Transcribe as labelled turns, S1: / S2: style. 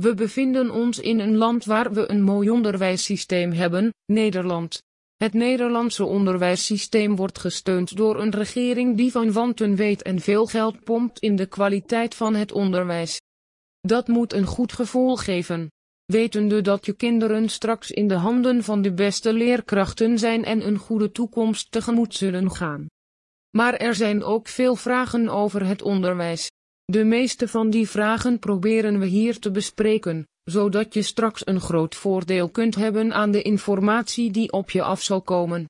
S1: We bevinden ons in een land waar we een mooi onderwijssysteem hebben, Nederland. Het Nederlandse onderwijssysteem wordt gesteund door een regering die van wanten weet en veel geld pompt in de kwaliteit van het onderwijs. Dat moet een goed gevoel geven. Wetende dat je kinderen straks in de handen van de beste leerkrachten zijn en een goede toekomst tegemoet zullen gaan. Maar er zijn ook veel vragen over het onderwijs. De meeste van die vragen proberen we hier te bespreken, zodat je straks een groot voordeel kunt hebben aan de informatie die op je af zal komen.